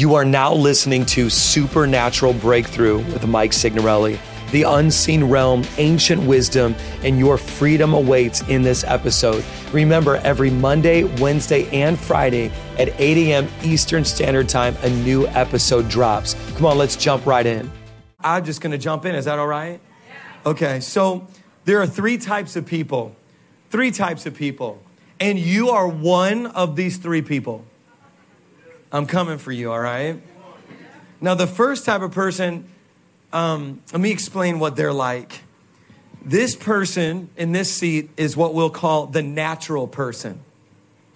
You are now listening to Supernatural Breakthrough with Mike Signorelli. The unseen realm, ancient wisdom, and your freedom awaits in this episode. Remember, every Monday, Wednesday, and Friday at 8 a.m. Eastern Standard Time, a new episode drops. Come on, let's jump right in. I'm just gonna jump in. Is that all right? Okay, so there are three types of people. Three types of people. And you are one of these three people. I'm coming for you, all right? Now, the first type of person, um, let me explain what they're like. This person in this seat is what we'll call the natural person.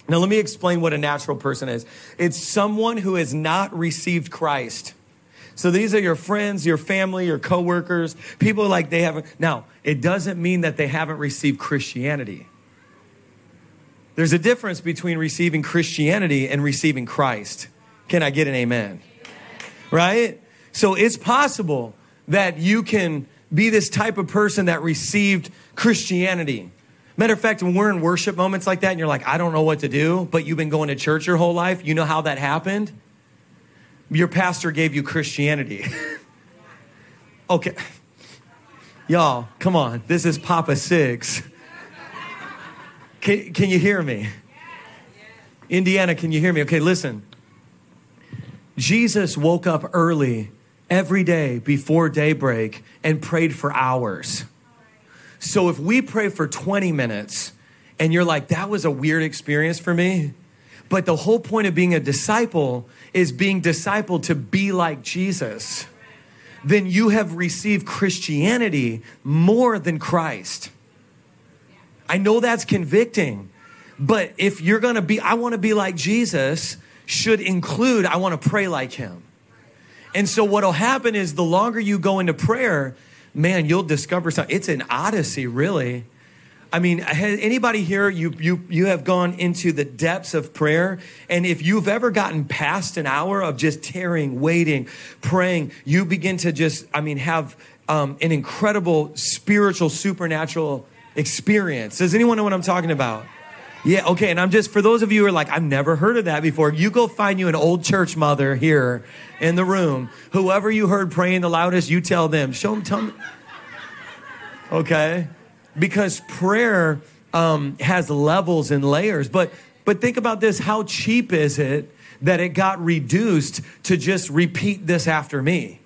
Now, let me explain what a natural person is it's someone who has not received Christ. So these are your friends, your family, your coworkers, people like they haven't. Now, it doesn't mean that they haven't received Christianity. There's a difference between receiving Christianity and receiving Christ. Can I get an amen? Right? So it's possible that you can be this type of person that received Christianity. Matter of fact, when we're in worship moments like that and you're like, I don't know what to do, but you've been going to church your whole life, you know how that happened? Your pastor gave you Christianity. okay. Y'all, come on. This is Papa Six. Can, can you hear me? Indiana, can you hear me? Okay, listen. Jesus woke up early every day before daybreak and prayed for hours. So if we pray for 20 minutes and you're like, that was a weird experience for me, but the whole point of being a disciple is being discipled to be like Jesus, then you have received Christianity more than Christ. I know that's convicting, but if you're gonna be, I wanna be like Jesus, should include, I wanna pray like him. And so what'll happen is the longer you go into prayer, man, you'll discover something. It's an odyssey, really. I mean, has anybody here, you, you, you have gone into the depths of prayer. And if you've ever gotten past an hour of just tearing, waiting, praying, you begin to just, I mean, have um, an incredible spiritual, supernatural experience. Does anyone know what I'm talking about? Yeah, okay. And I'm just, for those of you who are like, I've never heard of that before, you go find you an old church mother here in the room. Whoever you heard praying the loudest, you tell them. Show them, tell them. Okay? Because prayer um, has levels and layers. But, but think about this how cheap is it that it got reduced to just repeat this after me?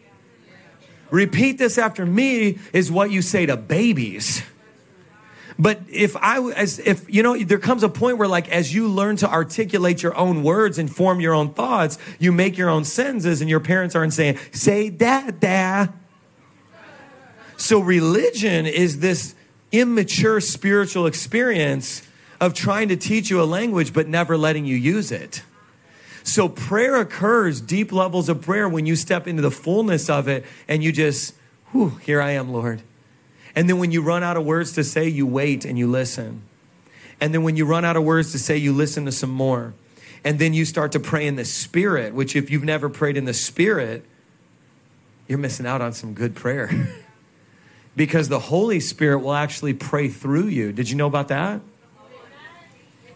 Repeat this after me is what you say to babies. But if I, as if, you know, there comes a point where like, as you learn to articulate your own words and form your own thoughts, you make your own sentences and your parents aren't saying, say that, dad. So religion is this immature spiritual experience of trying to teach you a language, but never letting you use it. So prayer occurs, deep levels of prayer, when you step into the fullness of it and you just, whew, here I am, Lord. And then when you run out of words to say, you wait and you listen. And then when you run out of words to say, you listen to some more. And then you start to pray in the Spirit, which, if you've never prayed in the Spirit, you're missing out on some good prayer. because the Holy Spirit will actually pray through you. Did you know about that?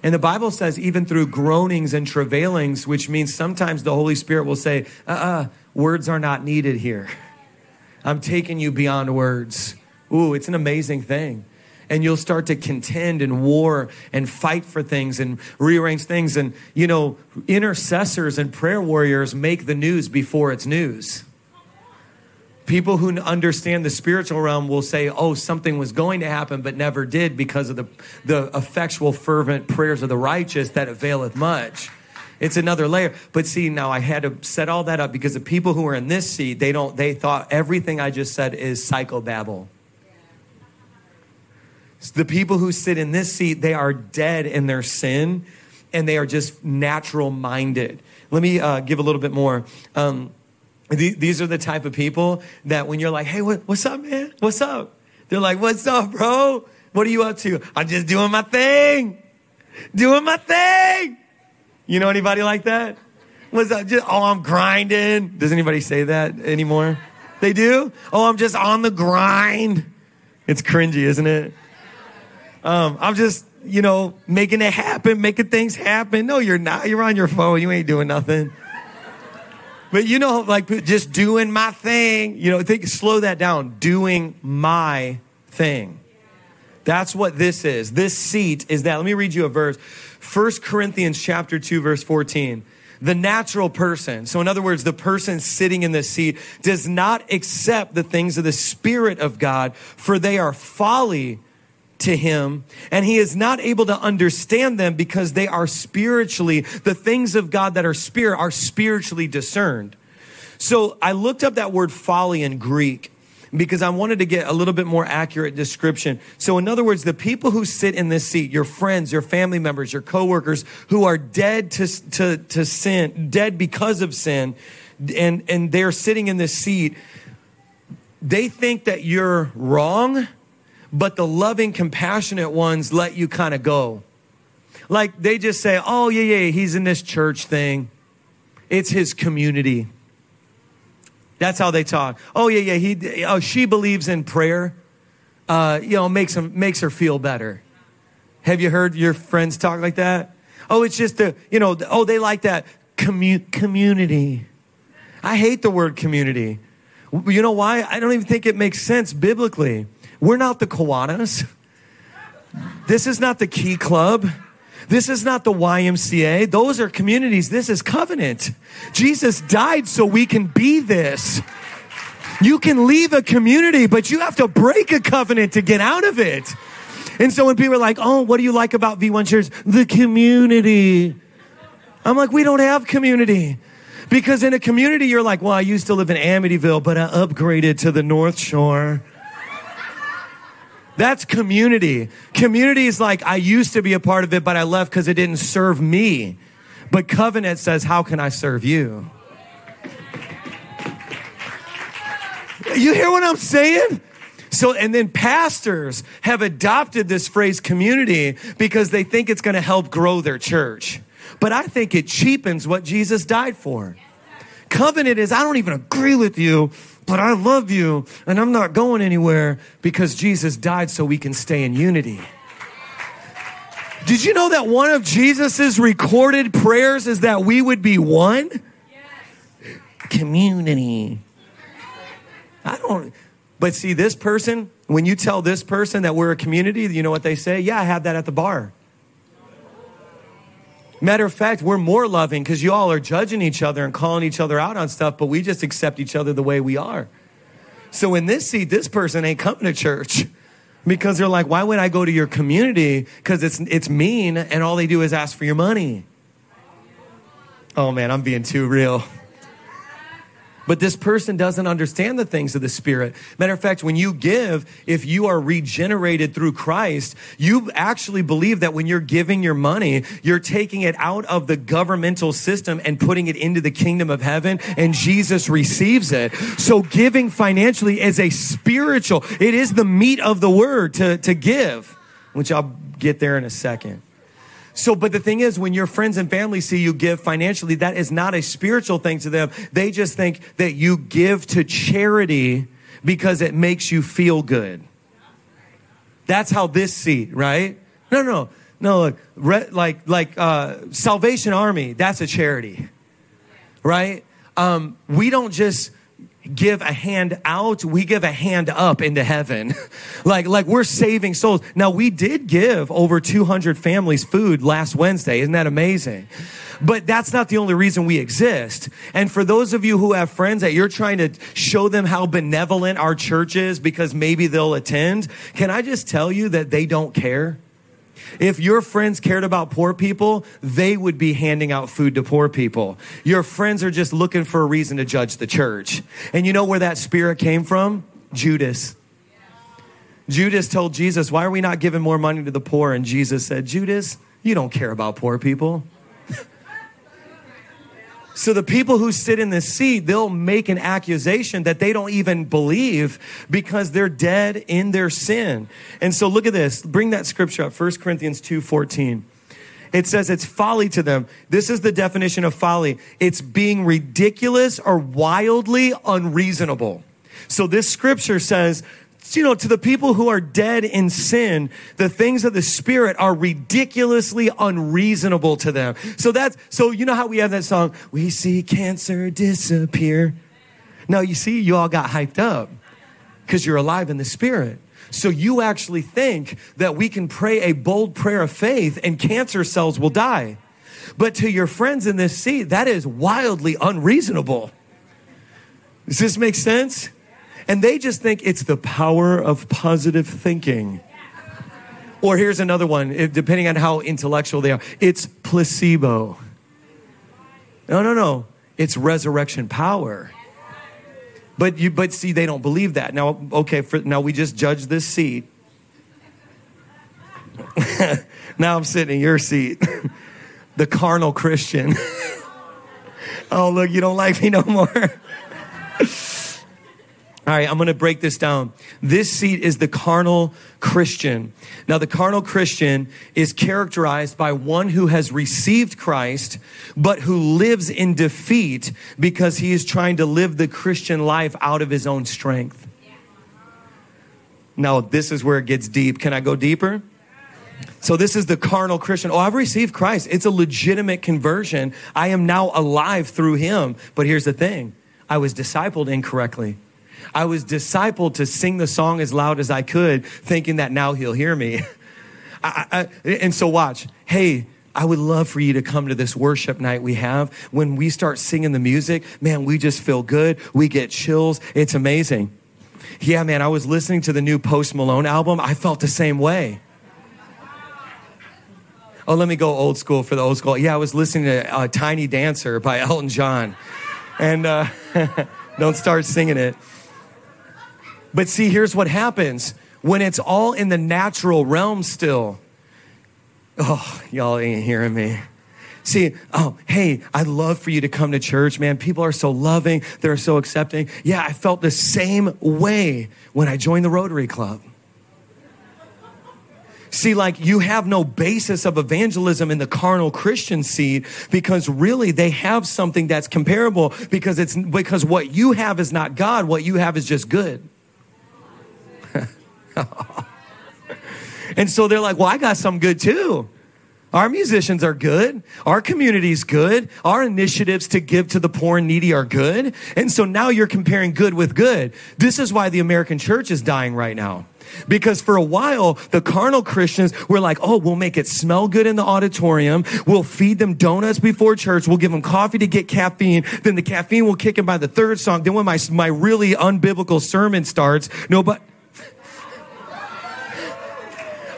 And the Bible says, even through groanings and travailings, which means sometimes the Holy Spirit will say, uh uh-uh, uh, words are not needed here. I'm taking you beyond words. Ooh, it's an amazing thing. And you'll start to contend and war and fight for things and rearrange things. And, you know, intercessors and prayer warriors make the news before it's news. People who understand the spiritual realm will say, oh, something was going to happen but never did because of the, the effectual, fervent prayers of the righteous that availeth much. It's another layer. But see, now I had to set all that up because the people who are in this seat, they don't, they thought everything I just said is psychobabble. The people who sit in this seat, they are dead in their sin and they are just natural minded. Let me uh, give a little bit more. Um, th- these are the type of people that when you're like, hey, what, what's up, man? What's up? They're like, what's up, bro? What are you up to? I'm just doing my thing. Doing my thing. You know anybody like that? What's up? Just, oh, I'm grinding. Does anybody say that anymore? They do? Oh, I'm just on the grind. It's cringy, isn't it? Um, I'm just, you know, making it happen, making things happen. No, you're not. You're on your phone. You ain't doing nothing. but you know, like just doing my thing. You know, think slow that down. Doing my thing. That's what this is. This seat is that. Let me read you a verse. 1 Corinthians chapter 2 verse 14. The natural person, so in other words, the person sitting in the seat does not accept the things of the spirit of God, for they are folly to him, and he is not able to understand them because they are spiritually, the things of God that are spirit are spiritually discerned. So I looked up that word folly in Greek because I wanted to get a little bit more accurate description. So, in other words, the people who sit in this seat, your friends, your family members, your coworkers who are dead to, to, to sin, dead because of sin, and, and they're sitting in this seat, they think that you're wrong, but the loving, compassionate ones let you kind of go. Like they just say, oh, yeah, yeah, he's in this church thing, it's his community. That's how they talk. Oh yeah, yeah. He, oh, she believes in prayer. Uh, you know, makes him makes her feel better. Have you heard your friends talk like that? Oh, it's just a, you know, oh, they like that commu- community. I hate the word community. You know why? I don't even think it makes sense biblically. We're not the Kiwanis. This is not the Key Club. This is not the YMCA. Those are communities. This is covenant. Jesus died so we can be this. You can leave a community, but you have to break a covenant to get out of it. And so when people are like, oh, what do you like about V1 Church? The community. I'm like, we don't have community. Because in a community, you're like, well, I used to live in Amityville, but I upgraded to the North Shore. That's community. Community is like, I used to be a part of it, but I left because it didn't serve me. But covenant says, How can I serve you? You hear what I'm saying? So, and then pastors have adopted this phrase community because they think it's going to help grow their church. But I think it cheapens what Jesus died for. Covenant is, I don't even agree with you, but I love you and I'm not going anywhere because Jesus died so we can stay in unity. Did you know that one of Jesus's recorded prayers is that we would be one? Yes. Community. I don't, but see, this person, when you tell this person that we're a community, you know what they say? Yeah, I have that at the bar. Matter of fact, we're more loving because you all are judging each other and calling each other out on stuff, but we just accept each other the way we are. So in this seat, this person ain't coming to church because they're like, why would I go to your community? Because it's, it's mean and all they do is ask for your money. Oh man, I'm being too real. But this person doesn't understand the things of the Spirit. Matter of fact, when you give, if you are regenerated through Christ, you actually believe that when you're giving your money, you're taking it out of the governmental system and putting it into the kingdom of heaven, and Jesus receives it. So giving financially is a spiritual, it is the meat of the word to, to give, which I'll get there in a second. So, but the thing is, when your friends and family see you give financially, that is not a spiritual thing to them. They just think that you give to charity because it makes you feel good. That's how this seat, right? No, no, no. Like, like, like uh, Salvation Army, that's a charity, right? Um, we don't just give a hand out, we give a hand up into heaven. like, like we're saving souls. Now, we did give over 200 families food last Wednesday. Isn't that amazing? But that's not the only reason we exist. And for those of you who have friends that you're trying to show them how benevolent our church is because maybe they'll attend, can I just tell you that they don't care? If your friends cared about poor people, they would be handing out food to poor people. Your friends are just looking for a reason to judge the church. And you know where that spirit came from? Judas. Judas told Jesus, Why are we not giving more money to the poor? And Jesus said, Judas, you don't care about poor people. So the people who sit in this seat, they'll make an accusation that they don't even believe because they're dead in their sin. And so look at this. Bring that scripture up. 1 Corinthians 2 14. It says it's folly to them. This is the definition of folly. It's being ridiculous or wildly unreasonable. So this scripture says you know, to the people who are dead in sin, the things of the spirit are ridiculously unreasonable to them. So that's, so you know how we have that song, we see cancer disappear. Now you see, you all got hyped up because you're alive in the spirit. So you actually think that we can pray a bold prayer of faith and cancer cells will die. But to your friends in this seat, that is wildly unreasonable. Does this make sense? And they just think it's the power of positive thinking. Or here's another one, depending on how intellectual they are it's placebo. No, no, no. It's resurrection power. But you but see they don't believe that. Now okay, for, now we just judge this seat. now I'm sitting in your seat. the carnal Christian. oh, look, you don't like me no more. All right, I'm going to break this down. This seat is the carnal Christian. Now, the carnal Christian is characterized by one who has received Christ, but who lives in defeat because he is trying to live the Christian life out of his own strength. Now, this is where it gets deep. Can I go deeper? So this is the carnal Christian. Oh, I've received Christ. It's a legitimate conversion. I am now alive through him. But here's the thing. I was discipled incorrectly. I was discipled to sing the song as loud as I could, thinking that now he'll hear me. I, I, and so, watch. Hey, I would love for you to come to this worship night we have. When we start singing the music, man, we just feel good. We get chills. It's amazing. Yeah, man, I was listening to the new Post Malone album. I felt the same way. Oh, let me go old school for the old school. Yeah, I was listening to uh, Tiny Dancer by Elton John. And uh, don't start singing it. But see, here's what happens when it's all in the natural realm still. Oh, y'all ain't hearing me. See, oh, hey, I'd love for you to come to church, man. People are so loving, they're so accepting. Yeah, I felt the same way when I joined the Rotary Club. See, like you have no basis of evangelism in the carnal Christian seed because really they have something that's comparable because it's because what you have is not God, what you have is just good. and so they're like, well, I got some good too. Our musicians are good. Our community's good. Our initiatives to give to the poor and needy are good. And so now you're comparing good with good. This is why the American church is dying right now. Because for a while, the carnal Christians were like, oh, we'll make it smell good in the auditorium. We'll feed them donuts before church. We'll give them coffee to get caffeine. Then the caffeine will kick in by the third song. Then when my, my really unbiblical sermon starts, nobody,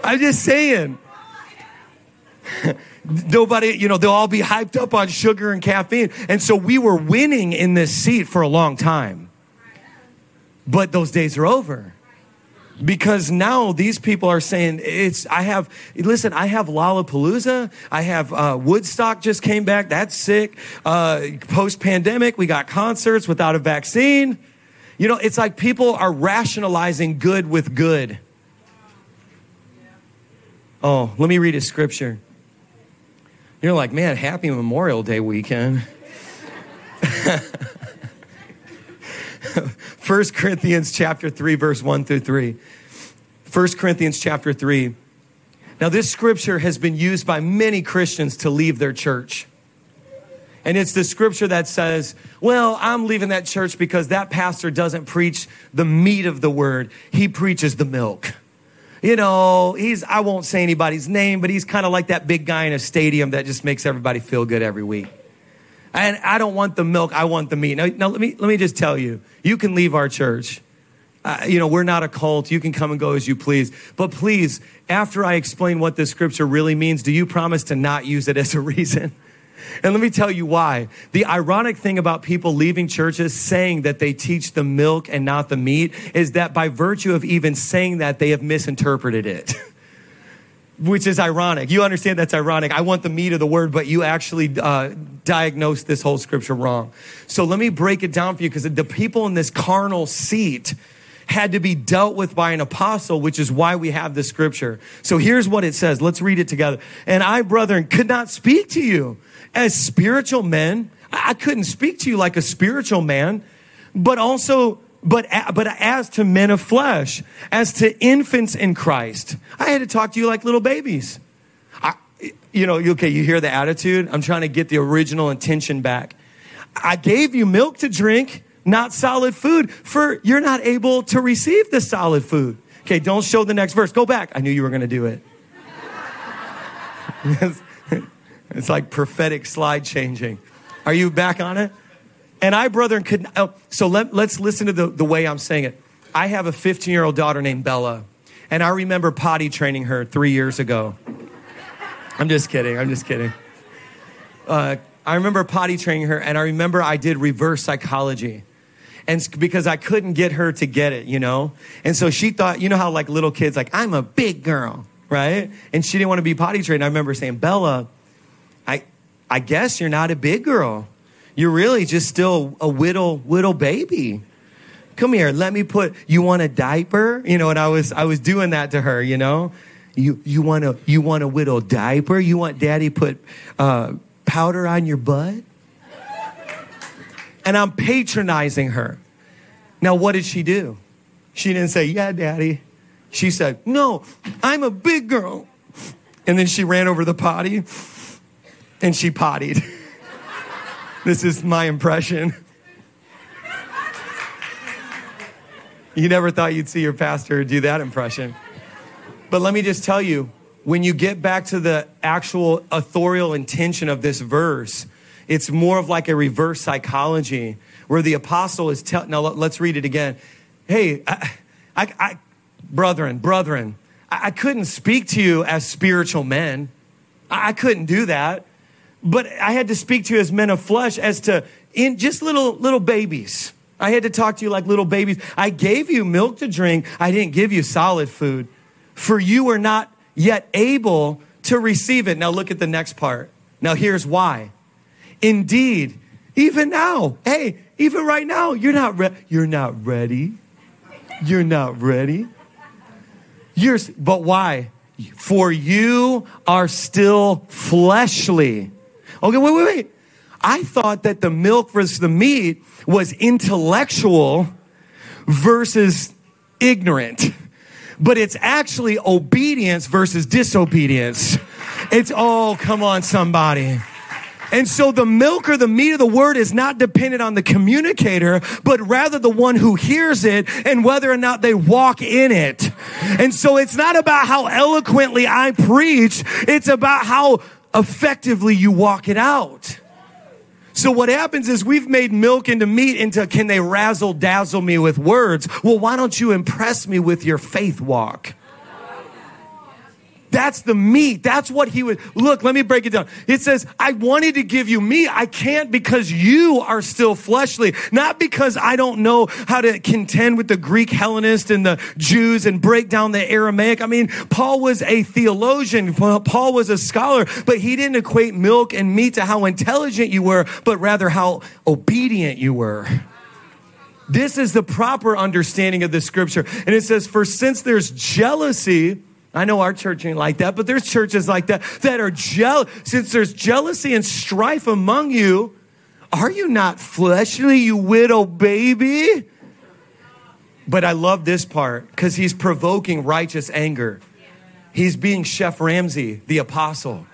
I'm just saying. Nobody, you know, they'll all be hyped up on sugar and caffeine. And so we were winning in this seat for a long time. But those days are over. Because now these people are saying it's, I have, listen, I have Lollapalooza. I have uh, Woodstock just came back. That's sick. Uh, Post pandemic, we got concerts without a vaccine. You know, it's like people are rationalizing good with good. Oh, let me read a scripture. You're like, man, happy Memorial Day weekend. 1 Corinthians chapter 3 verse 1 through 3. 1 Corinthians chapter 3. Now this scripture has been used by many Christians to leave their church. And it's the scripture that says, well, I'm leaving that church because that pastor doesn't preach the meat of the word. He preaches the milk you know, he's, I won't say anybody's name, but he's kind of like that big guy in a stadium that just makes everybody feel good every week. And I don't want the milk, I want the meat. Now, now let, me, let me just tell you, you can leave our church. Uh, you know, we're not a cult. You can come and go as you please. But please, after I explain what this scripture really means, do you promise to not use it as a reason? And let me tell you why. The ironic thing about people leaving churches saying that they teach the milk and not the meat is that by virtue of even saying that, they have misinterpreted it. Which is ironic. You understand that's ironic. I want the meat of the word, but you actually uh, diagnosed this whole scripture wrong. So let me break it down for you because the people in this carnal seat had to be dealt with by an apostle, which is why we have this scripture. So here's what it says. Let's read it together. And I, brethren, could not speak to you as spiritual men. I couldn't speak to you like a spiritual man, but also but, but as to men of flesh, as to infants in Christ. I had to talk to you like little babies. I, you know, okay, you hear the attitude? I'm trying to get the original intention back. I gave you milk to drink, not solid food, for you're not able to receive the solid food. Okay, don't show the next verse. Go back. I knew you were going to do it. it's like prophetic slide changing. Are you back on it? And I, brethren, could. Oh, so let, let's listen to the, the way I'm saying it. I have a 15 year old daughter named Bella, and I remember potty training her three years ago. I'm just kidding. I'm just kidding. Uh, I remember potty training her, and I remember I did reverse psychology. And because I couldn't get her to get it, you know? And so she thought, you know how like little kids, like, I'm a big girl, right? And she didn't want to be potty trained. I remember saying, Bella, I, guess you're not a big girl you're really just still a little little baby. Come here, let me put you want a diaper? You know, and I was I was doing that to her, you know. You you want a you want a little diaper? You want daddy put uh, powder on your butt? And I'm patronizing her. Now, what did she do? She didn't say, Yeah, daddy. She said, No, I'm a big girl. And then she ran over the potty and she pottied. This is my impression. You never thought you'd see your pastor do that impression. But let me just tell you, when you get back to the actual authorial intention of this verse, it's more of like a reverse psychology where the apostle is telling, now let's read it again. Hey, I, I, I brethren, brethren, I, I, couldn't speak to you as spiritual men. I, I couldn't do that. But I had to speak to you as men of flesh, as to in just little little babies. I had to talk to you like little babies. I gave you milk to drink. I didn't give you solid food. For you were not yet able to receive it. Now look at the next part. Now here's why. Indeed, even now, hey, even right now, you're not re- you're not ready. You're not ready. You're but why? For you are still fleshly. Okay, wait, wait, wait. I thought that the milk versus the meat was intellectual versus ignorant, but it's actually obedience versus disobedience. It's, oh, come on, somebody. And so the milk or the meat of the word is not dependent on the communicator, but rather the one who hears it and whether or not they walk in it. And so it's not about how eloquently I preach. It's about how effectively you walk it out. So what happens is we've made milk into meat into can they razzle dazzle me with words? Well, why don't you impress me with your faith walk? That's the meat. That's what he would look. Let me break it down. It says, I wanted to give you meat. I can't because you are still fleshly, not because I don't know how to contend with the Greek Hellenist and the Jews and break down the Aramaic. I mean, Paul was a theologian. Paul was a scholar, but he didn't equate milk and meat to how intelligent you were, but rather how obedient you were. This is the proper understanding of the scripture. And it says, for since there's jealousy, I know our church ain't like that, but there's churches like that that are jealous. Since there's jealousy and strife among you, are you not fleshly, you widow baby? But I love this part because he's provoking righteous anger. He's being Chef Ramsay, the apostle.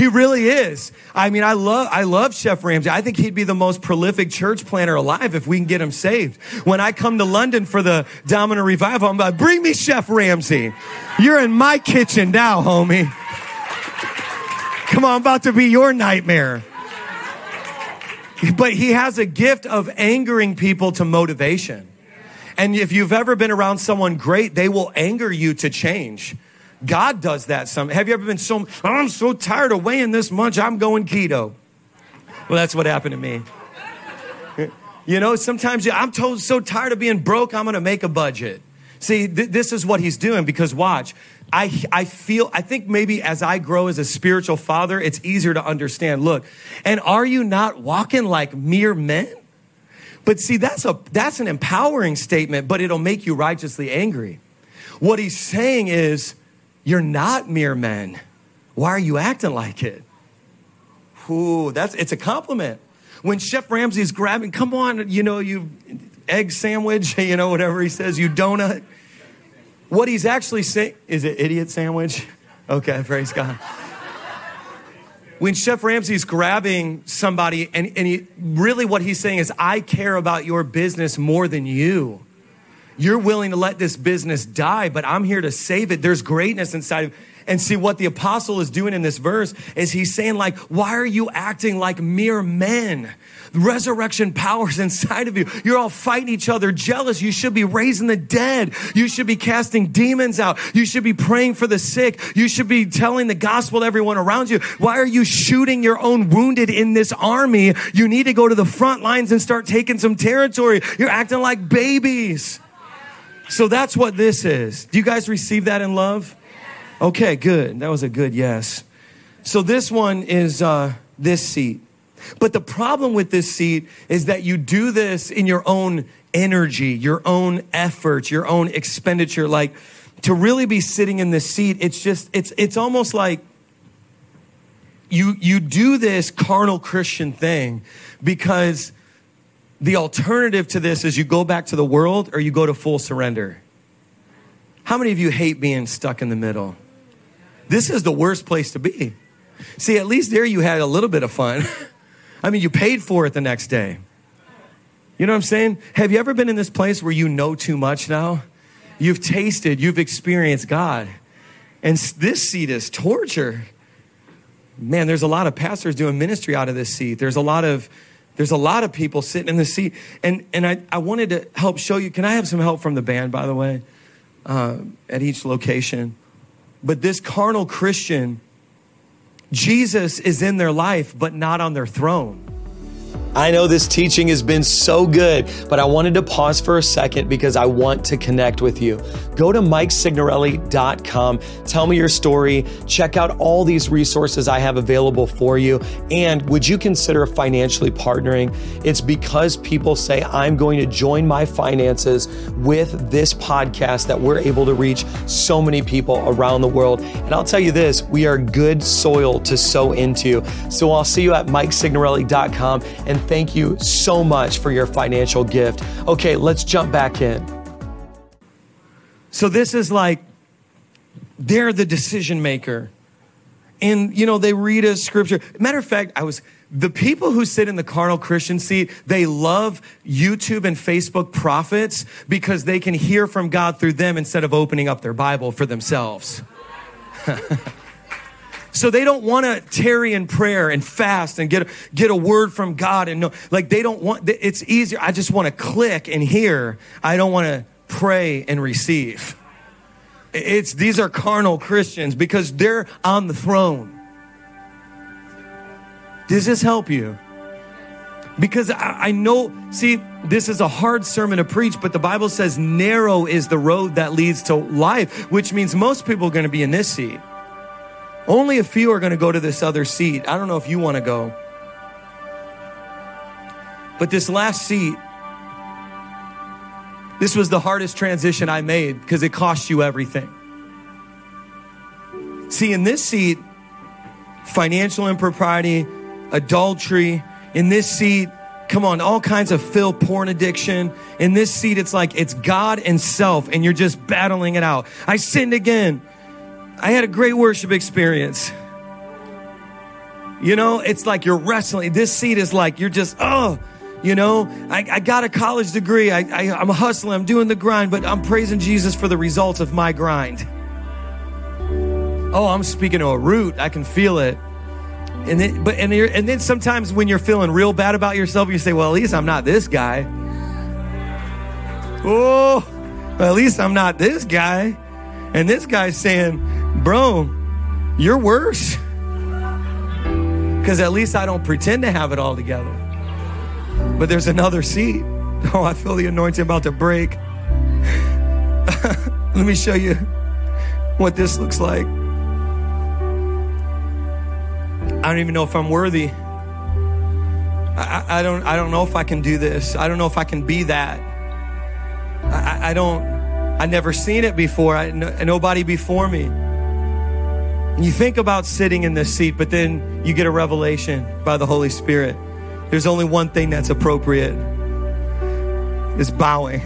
He really is. I mean, I love, I love Chef Ramsay. I think he'd be the most prolific church planner alive if we can get him saved. When I come to London for the Domino Revival, I'm like, bring me Chef Ramsay. You're in my kitchen now, homie. Come on, I'm about to be your nightmare. But he has a gift of angering people to motivation. And if you've ever been around someone great, they will anger you to change. God does that some. Have you ever been so, oh, I'm so tired of weighing this much, I'm going keto. Well, that's what happened to me. You know, sometimes I'm told so tired of being broke, I'm going to make a budget. See, th- this is what he's doing because watch, I, I feel, I think maybe as I grow as a spiritual father, it's easier to understand. Look, and are you not walking like mere men? But see, that's a, that's an empowering statement, but it'll make you righteously angry. What he's saying is, you're not mere men. Why are you acting like it? Ooh, that's it's a compliment. When Chef Ramsay's grabbing, come on, you know, you egg sandwich, you know, whatever he says, you donut. What he's actually saying, is it idiot sandwich? Okay, praise God. When Chef Ramsay's grabbing somebody, and, and he, really what he's saying is, I care about your business more than you. You're willing to let this business die, but I'm here to save it. There's greatness inside of and see what the apostle is doing in this verse is he's saying like, why are you acting like mere men? resurrection powers inside of you. You're all fighting each other, jealous. You should be raising the dead. You should be casting demons out. You should be praying for the sick. You should be telling the gospel to everyone around you. Why are you shooting your own wounded in this army? You need to go to the front lines and start taking some territory. You're acting like babies. So that's what this is. Do you guys receive that in love? Okay, good. That was a good yes. So this one is uh, this seat. But the problem with this seat is that you do this in your own energy, your own effort, your own expenditure. Like to really be sitting in this seat, it's just, it's, it's almost like you, you do this carnal Christian thing because the alternative to this is you go back to the world or you go to full surrender. How many of you hate being stuck in the middle? This is the worst place to be. See, at least there you had a little bit of fun. I mean, you paid for it the next day. You know what I'm saying? Have you ever been in this place where you know too much now? You've tasted, you've experienced God. And this seat is torture. Man, there's a lot of pastors doing ministry out of this seat. There's a lot of there's a lot of people sitting in the seat. And and I, I wanted to help show you. Can I have some help from the band, by the way, uh, at each location? But this carnal Christian Jesus is in their life, but not on their throne. I know this teaching has been so good, but I wanted to pause for a second because I want to connect with you. Go to MikeSignorelli.com, tell me your story, check out all these resources I have available for you, and would you consider financially partnering? It's because people say, I'm going to join my finances with this podcast that we're able to reach so many people around the world. And I'll tell you this, we are good soil to sow into. So I'll see you at MikeSignorelli.com and thank you so much for your financial gift. Okay, let's jump back in. So, this is like they're the decision maker. And, you know, they read a scripture. Matter of fact, I was, the people who sit in the carnal Christian seat, they love YouTube and Facebook prophets because they can hear from God through them instead of opening up their Bible for themselves. So they don't want to tarry in prayer and fast and get, get a word from God and know, like they don't want, it's easier. I just want to click and hear. I don't want to pray and receive. It's, these are carnal Christians because they're on the throne. Does this help you? Because I, I know, see, this is a hard sermon to preach, but the Bible says narrow is the road that leads to life, which means most people are going to be in this seat. Only a few are going to go to this other seat. I don't know if you want to go. But this last seat, this was the hardest transition I made because it cost you everything. See, in this seat, financial impropriety, adultery, in this seat, come on, all kinds of fill porn addiction. In this seat, it's like it's God and self, and you're just battling it out. I sinned again. I had a great worship experience. You know, it's like you're wrestling. This seat is like you're just, oh, you know, I, I got a college degree. I, I, I'm hustling. I'm doing the grind, but I'm praising Jesus for the results of my grind. Oh, I'm speaking to a root. I can feel it. And then, but and, and then sometimes when you're feeling real bad about yourself, you say, "Well, at least I'm not this guy." Oh, well, at least I'm not this guy. And this guy's saying, Bro, you're worse. Because at least I don't pretend to have it all together. But there's another seat. Oh, I feel the anointing about to break. Let me show you what this looks like. I don't even know if I'm worthy. I, I, don't. I don't know if I can do this. I don't know if I can be that. I, I don't. I never seen it before. I, no, nobody before me. You think about sitting in this seat, but then you get a revelation by the Holy Spirit. There's only one thing that's appropriate. is bowing.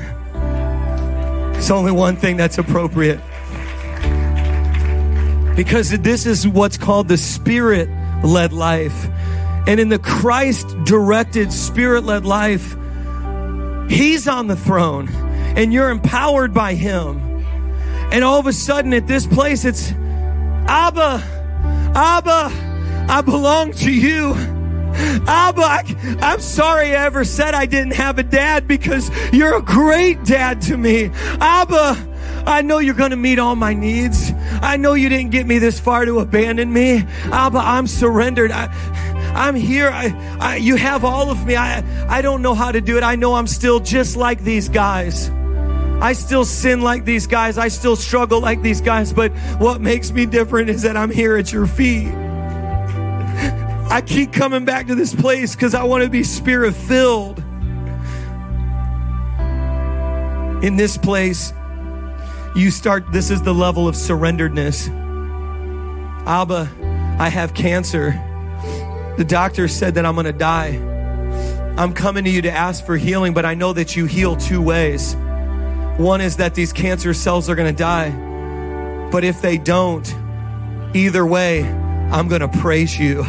It's only one thing that's appropriate. Because this is what's called the spirit led life. And in the Christ directed, spirit led life, He's on the throne and you're empowered by Him. And all of a sudden at this place, it's Abba, Abba, I belong to you. Abba, I, I'm sorry I ever said I didn't have a dad because you're a great dad to me. Abba, I know you're going to meet all my needs. I know you didn't get me this far to abandon me. Abba, I'm surrendered. I, I'm here. I, I, you have all of me. I, I don't know how to do it. I know I'm still just like these guys. I still sin like these guys. I still struggle like these guys. But what makes me different is that I'm here at your feet. I keep coming back to this place because I want to be spirit filled. In this place, you start, this is the level of surrenderedness. Abba, I have cancer. The doctor said that I'm going to die. I'm coming to you to ask for healing, but I know that you heal two ways. One is that these cancer cells are going to die. But if they don't, either way, I'm going to praise you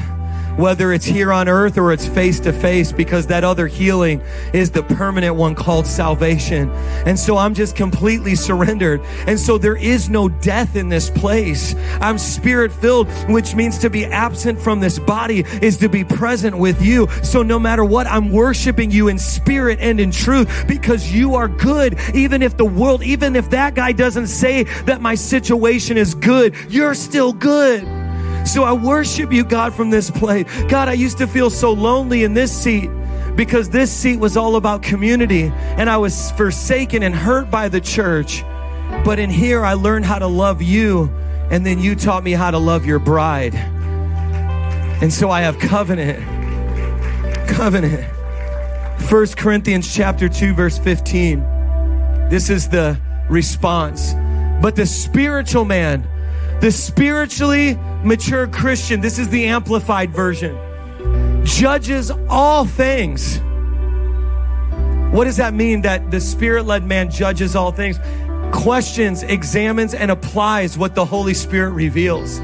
whether it's here on earth or it's face to face, because that other healing is the permanent one called salvation. And so I'm just completely surrendered. And so there is no death in this place. I'm spirit filled, which means to be absent from this body is to be present with you. So no matter what, I'm worshiping you in spirit and in truth because you are good. Even if the world, even if that guy doesn't say that my situation is good, you're still good. So I worship you, God, from this place. God, I used to feel so lonely in this seat because this seat was all about community and I was forsaken and hurt by the church. But in here, I learned how to love you, and then you taught me how to love your bride. And so I have covenant. Covenant. 1 Corinthians chapter 2 verse 15. This is the response. But the spiritual man, the spiritually mature Christian, this is the amplified version, judges all things. What does that mean that the spirit led man judges all things? Questions, examines, and applies what the Holy Spirit reveals.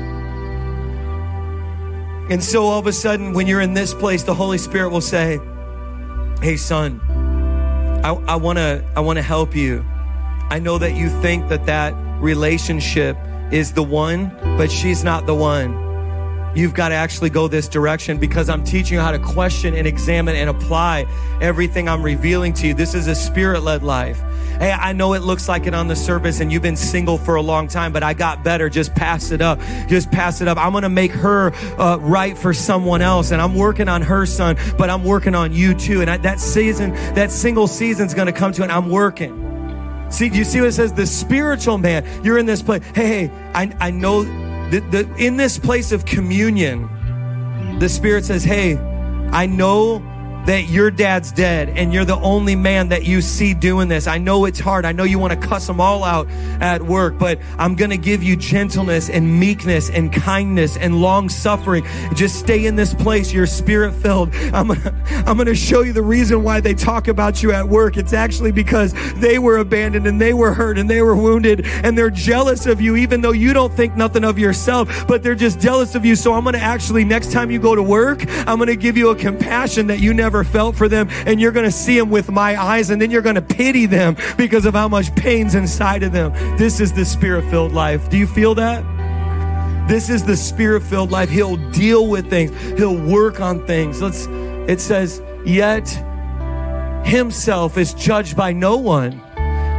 And so all of a sudden, when you're in this place, the Holy Spirit will say, Hey, son, I, I want to I wanna help you. I know that you think that that relationship is the one, but she's not the one. You've got to actually go this direction because I'm teaching you how to question and examine and apply everything I'm revealing to you. This is a spirit led life. Hey, I know it looks like it on the surface and you've been single for a long time, but I got better. Just pass it up. Just pass it up. I'm going to make her uh, right for someone else. And I'm working on her son, but I'm working on you too. And I, that season, that single season's going to come to an I'm working. See, you see what it says? The spiritual man, you're in this place. Hey, hey, I, I know that the, in this place of communion, the Spirit says, Hey, I know that your dad's dead and you're the only man that you see doing this. I know it's hard. I know you want to cuss them all out at work, but I'm going to give you gentleness and meekness and kindness and long suffering. Just stay in this place. You're spirit filled. I'm going to, I'm going to show you the reason why they talk about you at work. It's actually because they were abandoned and they were hurt and they were wounded and they're jealous of you, even though you don't think nothing of yourself, but they're just jealous of you. So I'm going to actually, next time you go to work, I'm going to give you a compassion that you never never felt for them, and you're going to see them with my eyes, and then you're going to pity them because of how much pain's inside of them. This is the spirit filled life. Do you feel that? This is the spirit filled life. He'll deal with things, he'll work on things. Let's, it says, yet himself is judged by no one.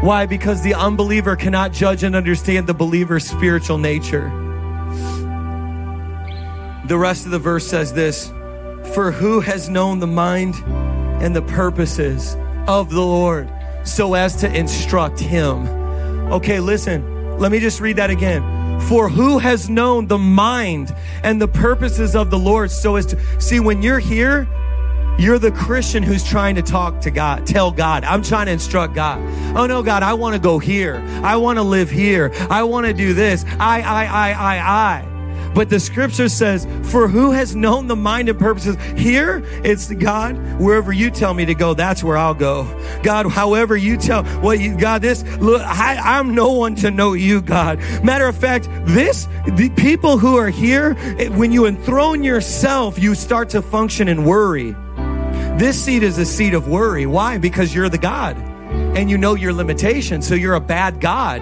Why? Because the unbeliever cannot judge and understand the believer's spiritual nature. The rest of the verse says this for who has known the mind and the purposes of the Lord so as to instruct him? Okay, listen, let me just read that again. For who has known the mind and the purposes of the Lord so as to see when you're here, you're the Christian who's trying to talk to God, tell God, I'm trying to instruct God. Oh no, God, I want to go here. I want to live here. I want to do this. I, I, I, I, I. But the scripture says, For who has known the mind and purposes? Here, it's God. Wherever you tell me to go, that's where I'll go. God, however you tell, well, you, God, this, look, I, I'm no one to know you, God. Matter of fact, this, the people who are here, eh, when you enthrone yourself, you start to function in worry. This seat is a seat of worry. Why? Because you're the God and you know your limitations. So you're a bad God.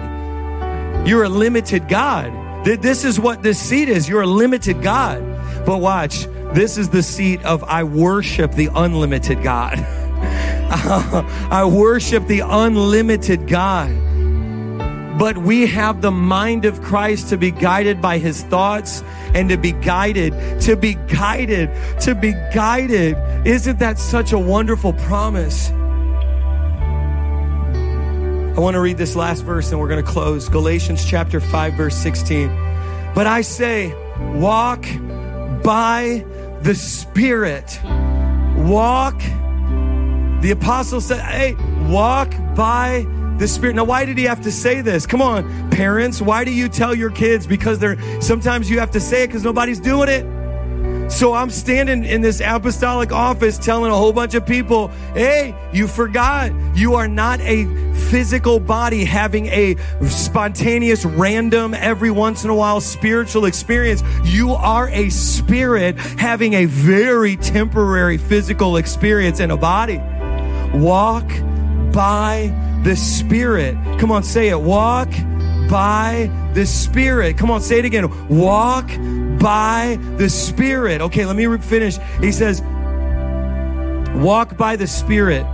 You're a limited God. This is what this seat is. You're a limited God. But watch, this is the seat of I worship the unlimited God. I worship the unlimited God. But we have the mind of Christ to be guided by his thoughts and to be guided, to be guided, to be guided. Isn't that such a wonderful promise? I want to read this last verse and we're going to close. Galatians chapter 5, verse 16. But I say, walk by the Spirit. Walk. The apostle said, hey, walk by the Spirit. Now, why did he have to say this? Come on, parents. Why do you tell your kids? Because they're sometimes you have to say it because nobody's doing it. So I'm standing in this apostolic office telling a whole bunch of people, hey, you forgot. You are not a physical body having a spontaneous, random, every once in a while spiritual experience. You are a spirit having a very temporary physical experience in a body. Walk by the Spirit. Come on, say it. Walk by the Spirit. Come on, say it again. Walk by the Spirit. Okay, let me finish. He says, Walk by the Spirit,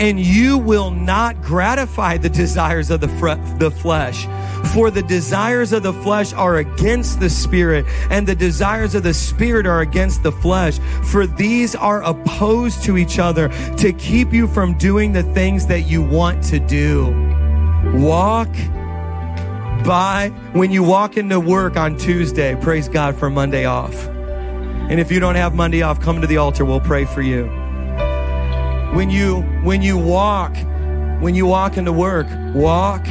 and you will not gratify the desires of the, fr- the flesh. For the desires of the flesh are against the spirit, and the desires of the spirit are against the flesh. For these are opposed to each other to keep you from doing the things that you want to do. Walk by when you walk into work on Tuesday. Praise God for Monday off. And if you don't have Monday off, come to the altar. We'll pray for you. When you when you walk, when you walk into work, walk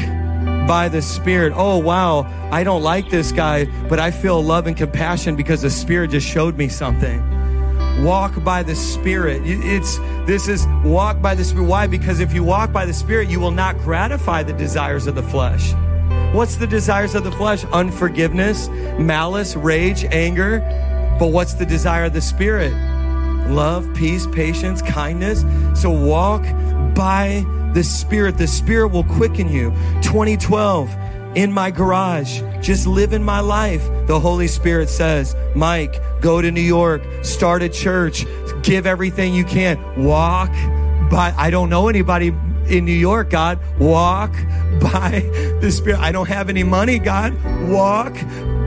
by the Spirit. Oh wow, I don't like this guy, but I feel love and compassion because the Spirit just showed me something. Walk by the Spirit. It's this is walk by the Spirit. Why? Because if you walk by the Spirit, you will not gratify the desires of the flesh. What's the desires of the flesh? Unforgiveness, malice, rage, anger. But what's the desire of the Spirit? Love, peace, patience, kindness. So walk by the Spirit. The Spirit will quicken you. 2012, in my garage, just living my life. The Holy Spirit says, Mike, go to New York, start a church, give everything you can, walk by. I don't know anybody in New York, God. Walk by the Spirit. I don't have any money, God. Walk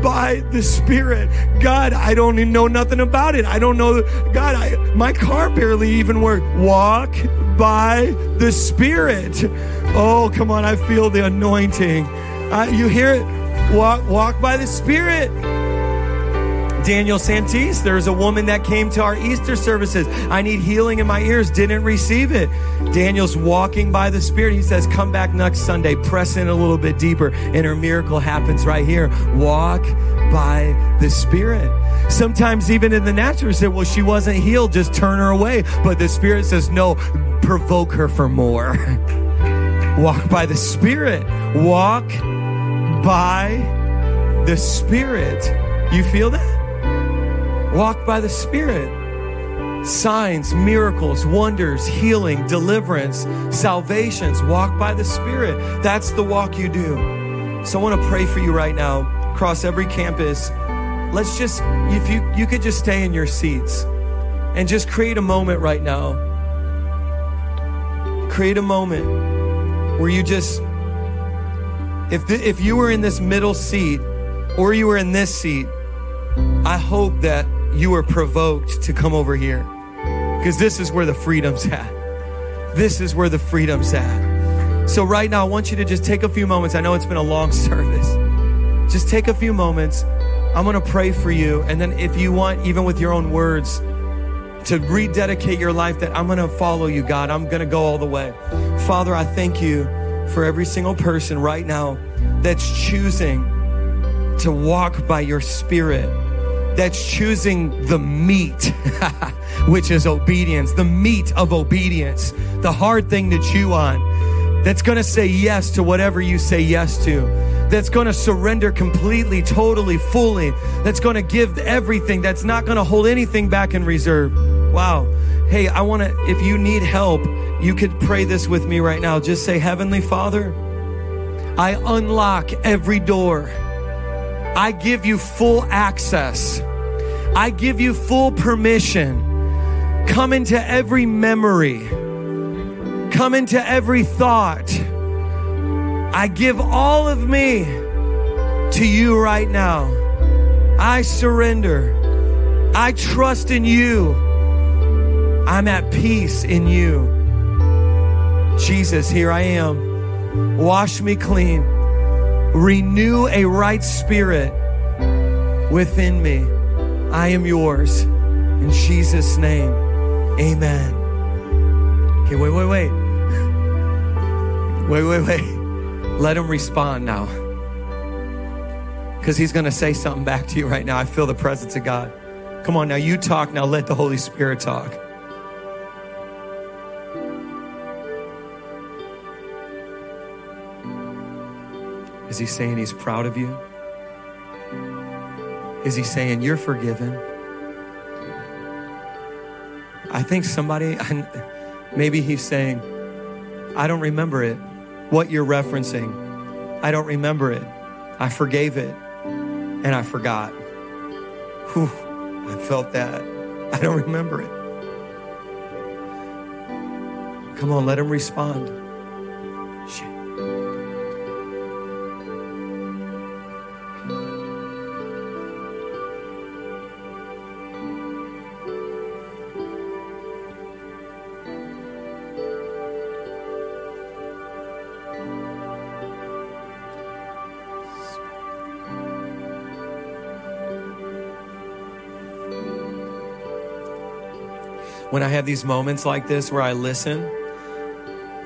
by the Spirit. God, I don't even know nothing about it. I don't know. God, I, my car barely even works. Walk by the Spirit. Oh, come on. I feel the anointing. Uh, you hear it? Walk, walk by the Spirit. Daniel Santis, there's a woman that came to our Easter services. I need healing in my ears, didn't receive it. Daniel's walking by the Spirit. He says, Come back next Sunday, press in a little bit deeper, and her miracle happens right here. Walk by the Spirit. Sometimes, even in the natural, say, Well, she wasn't healed, just turn her away. But the Spirit says, No, provoke her for more. Walk by the Spirit. Walk by the Spirit. You feel that? Walk by the Spirit. Signs, miracles, wonders, healing, deliverance, salvations. Walk by the Spirit. That's the walk you do. So I want to pray for you right now across every campus. Let's just, if you, you could just stay in your seats and just create a moment right now. Create a moment where you just, if, the, if you were in this middle seat or you were in this seat, I hope that you were provoked to come over here because this is where the freedom's at. This is where the freedom's at. So, right now, I want you to just take a few moments. I know it's been a long service. Just take a few moments. I'm going to pray for you. And then, if you want, even with your own words, to rededicate your life, that I'm going to follow you, God. I'm going to go all the way. Father, I thank you for every single person right now that's choosing to walk by your spirit that's choosing the meat, which is obedience, the meat of obedience, the hard thing to chew on, that's gonna say yes to whatever you say yes to, that's gonna surrender completely, totally, fully, that's gonna give everything, that's not gonna hold anything back in reserve. Wow. Hey, I wanna, if you need help, you could pray this with me right now. Just say, Heavenly Father, I unlock every door. I give you full access. I give you full permission. Come into every memory. Come into every thought. I give all of me to you right now. I surrender. I trust in you. I'm at peace in you. Jesus, here I am. Wash me clean. Renew a right spirit within me. I am yours. In Jesus' name, amen. Okay, wait, wait, wait. Wait, wait, wait. Let him respond now. Because he's going to say something back to you right now. I feel the presence of God. Come on now, you talk now. Let the Holy Spirit talk. Is he saying he's proud of you? Is he saying you're forgiven? I think somebody, maybe he's saying, I don't remember it. What you're referencing, I don't remember it. I forgave it and I forgot. Whew, I felt that. I don't remember it. Come on, let him respond. When I have these moments like this where I listen,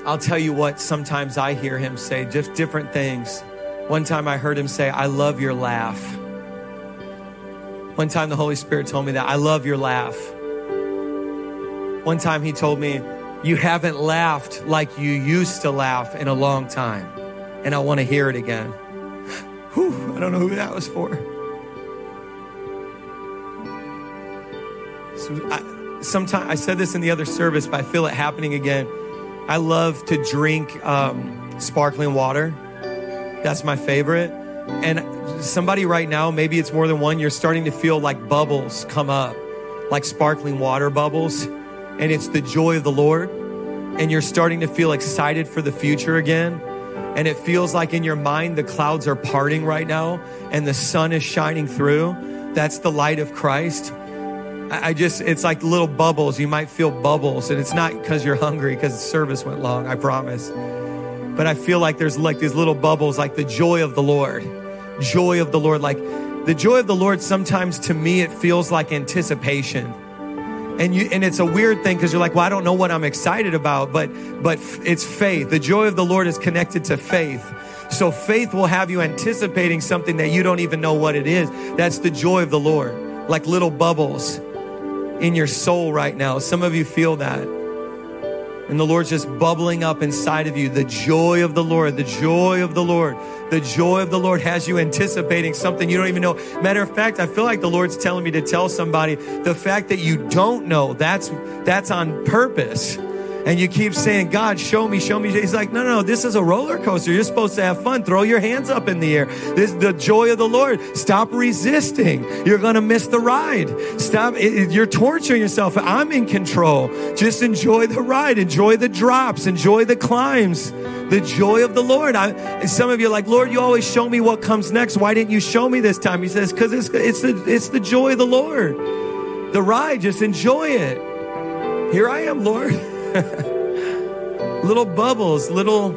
I'll tell you what, sometimes I hear him say just different things. One time I heard him say, I love your laugh. One time the Holy Spirit told me that, I love your laugh. One time he told me, You haven't laughed like you used to laugh in a long time. And I want to hear it again. Whew, I don't know who that was for. Sometimes I said this in the other service, but I feel it happening again. I love to drink um, sparkling water. That's my favorite. And somebody right now, maybe it's more than one, you're starting to feel like bubbles come up, like sparkling water bubbles. And it's the joy of the Lord. And you're starting to feel excited for the future again. And it feels like in your mind the clouds are parting right now and the sun is shining through. That's the light of Christ. I just, it's like little bubbles. You might feel bubbles, and it's not because you're hungry, because the service went long, I promise. But I feel like there's like these little bubbles, like the joy of the Lord. Joy of the Lord. Like the joy of the Lord, sometimes to me, it feels like anticipation. And you, and it's a weird thing because you're like, well, I don't know what I'm excited about, but, but it's faith. The joy of the Lord is connected to faith. So faith will have you anticipating something that you don't even know what it is. That's the joy of the Lord, like little bubbles in your soul right now. Some of you feel that. And the Lord's just bubbling up inside of you. The joy of the Lord, the joy of the Lord, the joy of the Lord has you anticipating something you don't even know. Matter of fact, I feel like the Lord's telling me to tell somebody the fact that you don't know, that's, that's on purpose and you keep saying, God, show me, show me. He's like, no, no, this is a roller coaster. You're supposed to have fun. Throw your hands up in the air. This is the joy of the Lord. Stop resisting. You're going to miss the ride. Stop. You're torturing yourself. I'm in control. Just enjoy the ride. Enjoy the drops. Enjoy the climbs. The joy of the Lord. I, some of you are like, Lord, you always show me what comes next. Why didn't you show me this time? He says, because it's, it's, the, it's the joy of the Lord. The ride, just enjoy it. Here I am, Lord. little bubbles, little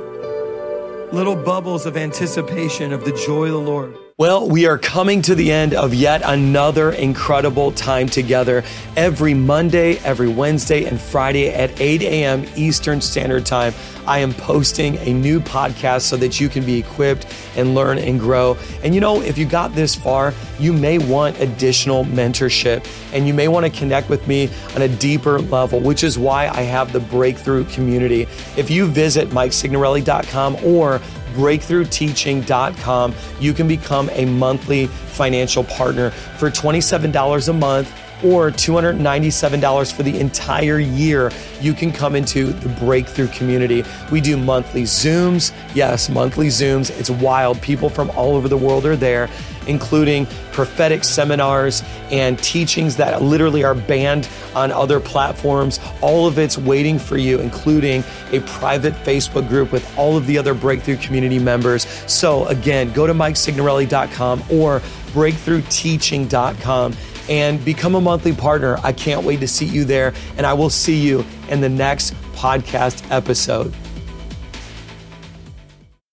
little bubbles of anticipation of the joy of the Lord. Well, we are coming to the end of yet another incredible time together. Every Monday, every Wednesday, and Friday at 8 a.m. Eastern Standard Time, I am posting a new podcast so that you can be equipped and learn and grow. And you know, if you got this far, you may want additional mentorship and you may want to connect with me on a deeper level, which is why I have the Breakthrough community. If you visit MikeSignorelli.com or breakthroughteaching.com. You can become a monthly financial partner for $27 a month or $297 for the entire year, you can come into the Breakthrough community. We do monthly Zooms. Yes, monthly Zooms. It's wild. People from all over the world are there including prophetic seminars and teachings that literally are banned on other platforms. All of it's waiting for you, including a private Facebook group with all of the other Breakthrough community members. So, again, go to MikeSignorelli.com or breakthroughteaching.com and become a monthly partner. I can't wait to see you there, and I will see you in the next podcast episode.